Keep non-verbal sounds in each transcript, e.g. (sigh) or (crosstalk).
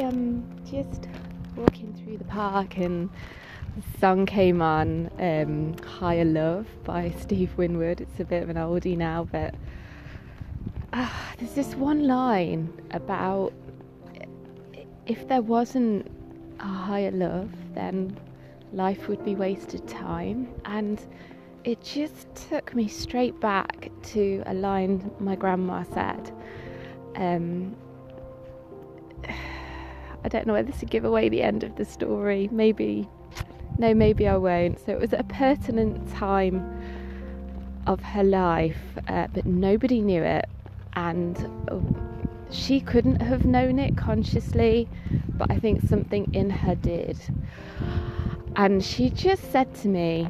am just walking through the park and the song came on, um, Higher Love by Steve Winwood. It's a bit of an oldie now, but uh, there's this one line about if there wasn't a higher love, then life would be wasted time. And it just took me straight back to a line my grandma said. Um, I don't know whether to give away the end of the story. Maybe, no, maybe I won't. So it was a pertinent time of her life, uh, but nobody knew it, and uh, she couldn't have known it consciously, but I think something in her did. And she just said to me,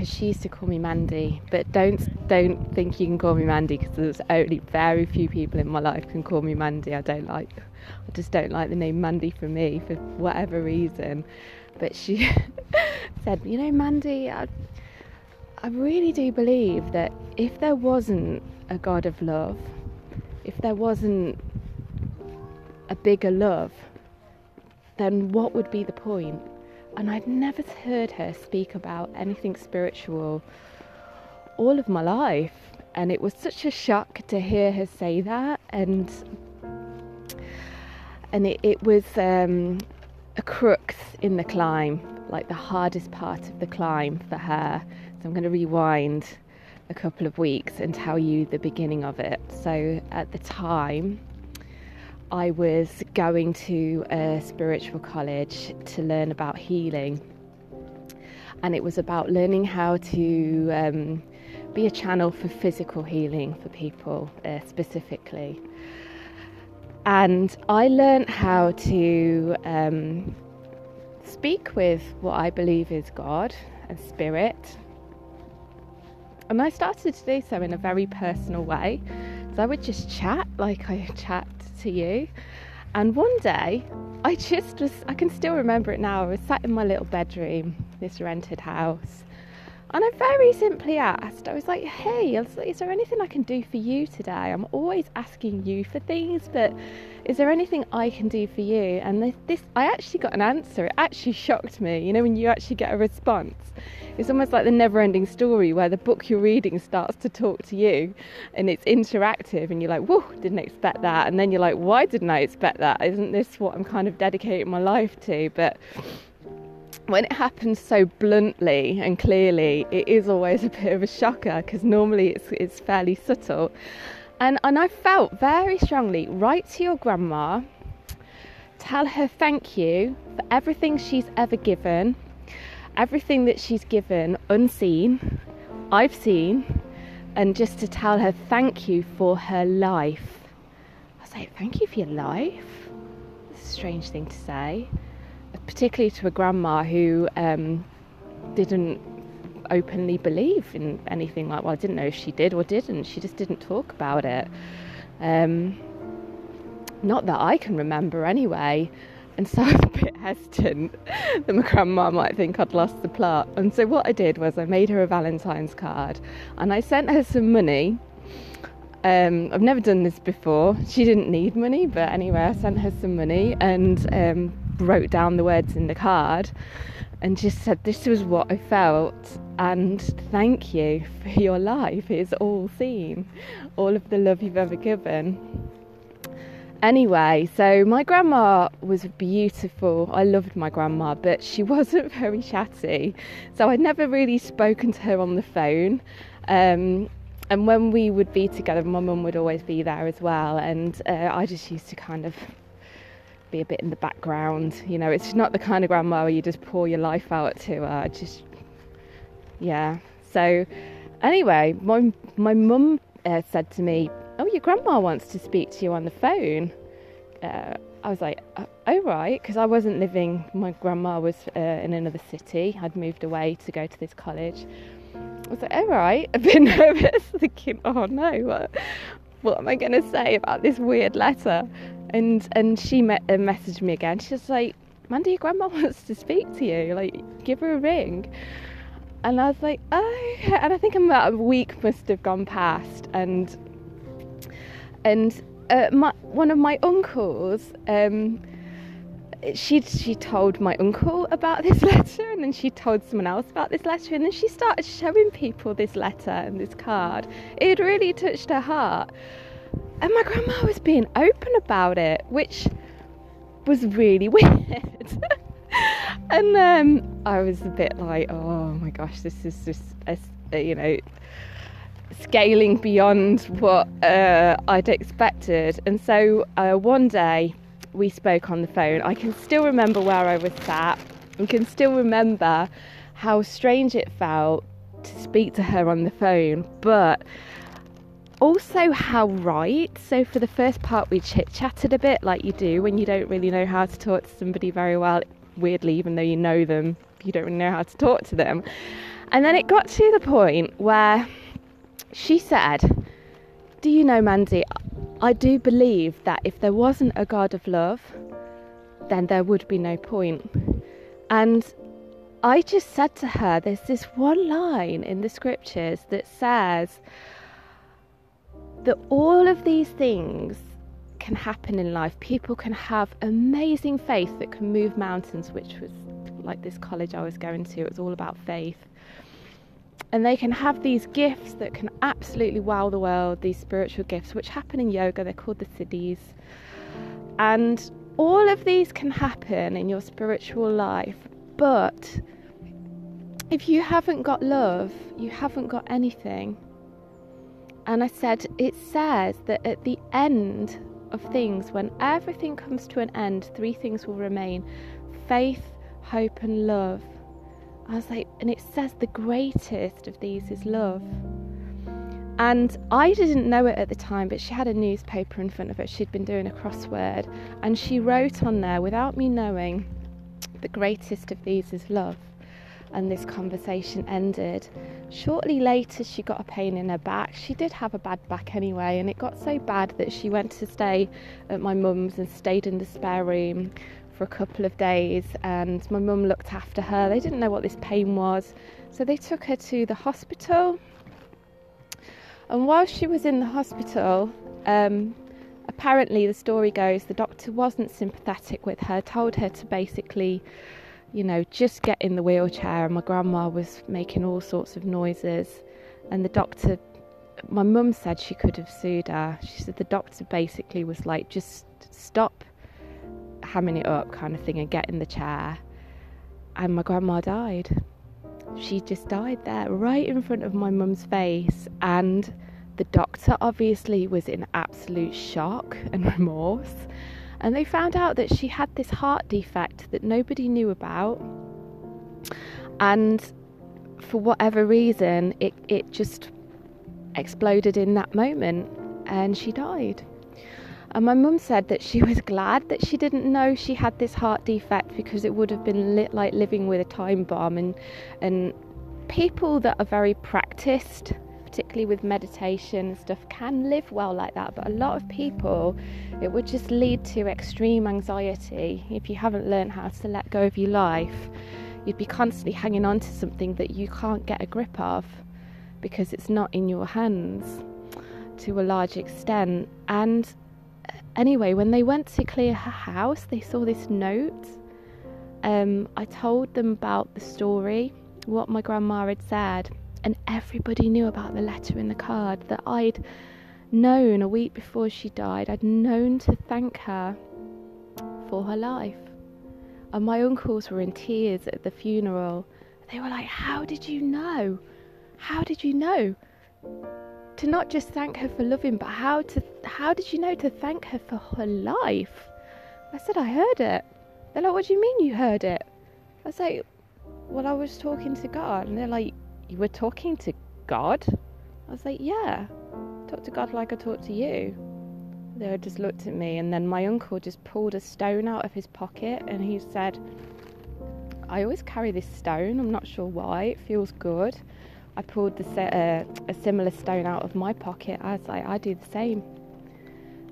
because she used to call me Mandy, but don't don't think you can call me Mandy because there's only very few people in my life can call me Mandy. I don't like I just don't like the name Mandy for me for whatever reason. But she (laughs) said, you know, Mandy, I, I really do believe that if there wasn't a God of love, if there wasn't a bigger love, then what would be the point? And I'd never heard her speak about anything spiritual all of my life. And it was such a shock to hear her say that. And and it, it was um, a crux in the climb, like the hardest part of the climb for her. So I'm going to rewind a couple of weeks and tell you the beginning of it. So at the time, I was going to a spiritual college to learn about healing, and it was about learning how to um, be a channel for physical healing for people uh, specifically and I learned how to um, speak with what I believe is God and Spirit. And I started to do so in a very personal way. I would just chat like I chat to you. And one day, I just was, I can still remember it now. I was sat in my little bedroom, this rented house, and I very simply asked, I was like, hey, is there anything I can do for you today? I'm always asking you for things, but is there anything I can do for you? And this, I actually got an answer. It actually shocked me. You know, when you actually get a response, it's almost like the never ending story where the book you're reading starts to talk to you and it's interactive, and you're like, whoa, didn't expect that. And then you're like, why didn't I expect that? Isn't this what I'm kind of dedicating my life to? But when it happens so bluntly and clearly, it is always (laughs) a bit of a shocker because normally it's, it's fairly subtle. And, and I felt very strongly write to your grandma, tell her thank you for everything she's ever given, everything that she's given unseen, I've seen, and just to tell her thank you for her life. I say, thank you for your life. It's a strange thing to say particularly to a grandma who um, didn't openly believe in anything like well I didn't know if she did or didn't she just didn't talk about it um, not that I can remember anyway and so (laughs) I was a bit hesitant that my grandma might think I'd lost the plot and so what I did was I made her a Valentine's card and I sent her some money um, I've never done this before. She didn't need money, but anyway, I sent her some money and um, wrote down the words in the card and just said, This was what I felt, and thank you for your life. It's all seen, all of the love you've ever given. Anyway, so my grandma was beautiful. I loved my grandma, but she (laughs) wasn't very chatty. So I'd never really spoken to her on the phone. Um, and when we would be together, my mum would always be there as well. And uh, I just used to kind of be a bit in the background. You know, it's not the kind of grandma where you just pour your life out to her. Just, yeah. So, anyway, my my mum uh, said to me, "Oh, your grandma wants to speak to you on the phone." Uh, I was like, "Oh right," because I wasn't living. My grandma was uh, in another city. I'd moved away to go to this college. I was like, "Oh right," (laughs) a bit nervous, thinking, "Oh no, what, what am I going to say about this weird letter?" and and she met, uh, messaged me again. She's like, Mandy, your grandma (laughs) wants to speak to you. Like, give her a ring. And I was like, oh, and I think about a week must have gone past, and and uh, my, one of my uncles, um, she she told my uncle about this (laughs) letter, and then she told someone else about this letter, and then she started showing people this letter and this card. It really touched her heart, and my grandma was being open about it, which was really (laughs) weird. (laughs) and um, I was a bit like, oh my gosh, this is just a, you know scaling beyond what uh, I'd expected. And so uh, one day we spoke on the phone. I can still remember where I was sat. and can still remember how strange it felt to speak to her on the phone, but also how right. So, for the first part, we chit chatted a bit like you do when you don't really know how to talk to somebody very well, weirdly, even though you know them, you don't really know how to talk to them. And then it got to the point where she said, Do you know, Mandy, I do believe that if there wasn't a God of love, then there would be no point. And I just said to her, There's this one line in the scriptures that says that all of these things can happen in life. People can have amazing faith that can move mountains, which was like this college I was going to, it was all about faith and they can have these gifts that can absolutely wow the world, these spiritual gifts, which happen in yoga. They're called the siddhis. And all of these can happen in your spiritual life, but if you haven't got love, you haven't got anything. And I said, it says that at the end of things, when everything comes to an end, three things will remain faith, hope, and love. I was like, and it says the greatest of these is love. And I didn't know it at the time, but she had a newspaper in front of her. She'd been doing a crossword, and she wrote on there, without me knowing, the greatest of these is love. And this conversation ended. Shortly later, she got a pain in her back. She did have a bad back anyway, and it got so bad that she went to stay at my mum's and stayed in the spare room for a couple of days, and my mum looked after her. They didn't know what this pain was, so they took her to the hospital. And while she was in the hospital, um, apparently the story goes the doctor wasn't sympathetic with her, told her to basically, you know, just get in the wheelchair. And my grandma was making all sorts of noises, and the doctor. My mum said she could have sued her. She said the doctor basically was like, just stop hamming it up kind of thing and get in the chair. And my grandma died. She just died there right in front of my mum's face. And the doctor obviously was in absolute shock and (laughs) remorse. And they found out that she had this heart defect that nobody knew about. And for whatever reason, it, it just exploded in that moment and she died. And my mum said that she (laughs) was glad that she didn't know she had this heart defect because it would have been lit like living with a time bomb. And, and people that are very practiced, particularly with meditation and stuff, can live well like that. But a lot of people, it would just lead to extreme anxiety if you haven't learned how to let go of your life. You'd be constantly hanging on to something that you can't get a grip of because it's not in your hands to a large extent. And Anyway, when they went to clear her house, they saw this note. Um, I told them about the story, what my grandma had said, and everybody knew about the letter in the card that I'd known a week before she died. I'd known to thank her for her life. And my uncles were in tears at the funeral. They were like, How did you know? How did you know? To not just thank her for loving, but how to how did you know to thank her for her life? I said I heard it. They're like, what do you mean you heard it? I was like, well, I was talking to God, and they're like, you were talking to God? I was like, yeah, talk to God like I talk to you. They just looked at me, and then my uncle just pulled a stone out of his pocket, and he said, I always carry this stone. I'm not sure why. It feels good. I pulled the, uh, a similar stone out of my pocket. I was like, I do the same.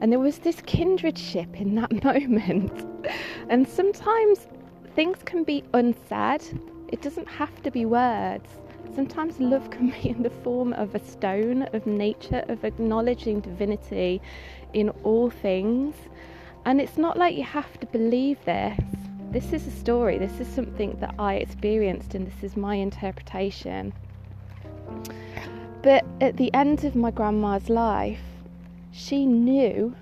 And there was this kindredship in that (laughs) moment. and sometimes things can be unsaid, it doesn't have to be words. Sometimes love can be in the form of a stone, of nature, of acknowledging divinity in all things. And it's not like you have to believe this. This is a story, this is something that I experienced, and this is my interpretation. But at the end of my grandma's life, she knew,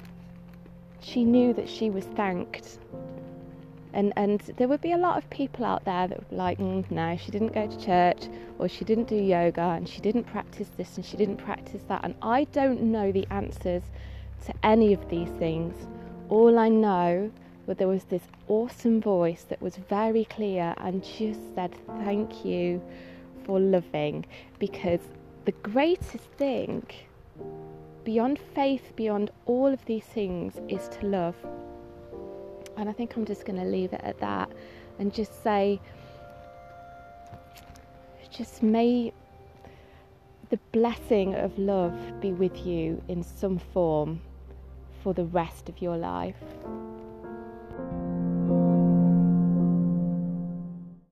she knew that she was thanked. And, and there would be a lot of people out there that would be like, mm, no, she didn't go to church, or she didn't do yoga, and she didn't practice this, and she didn't practice that. And I don't know the answers to any of these things. All I know was there was this awesome voice that was very clear and just said, Thank you for loving, because the greatest thing beyond faith, beyond all of these things, is to love. And I think I'm just going to leave it at that and just say, just may the blessing of love be with you in some form for the rest of your life.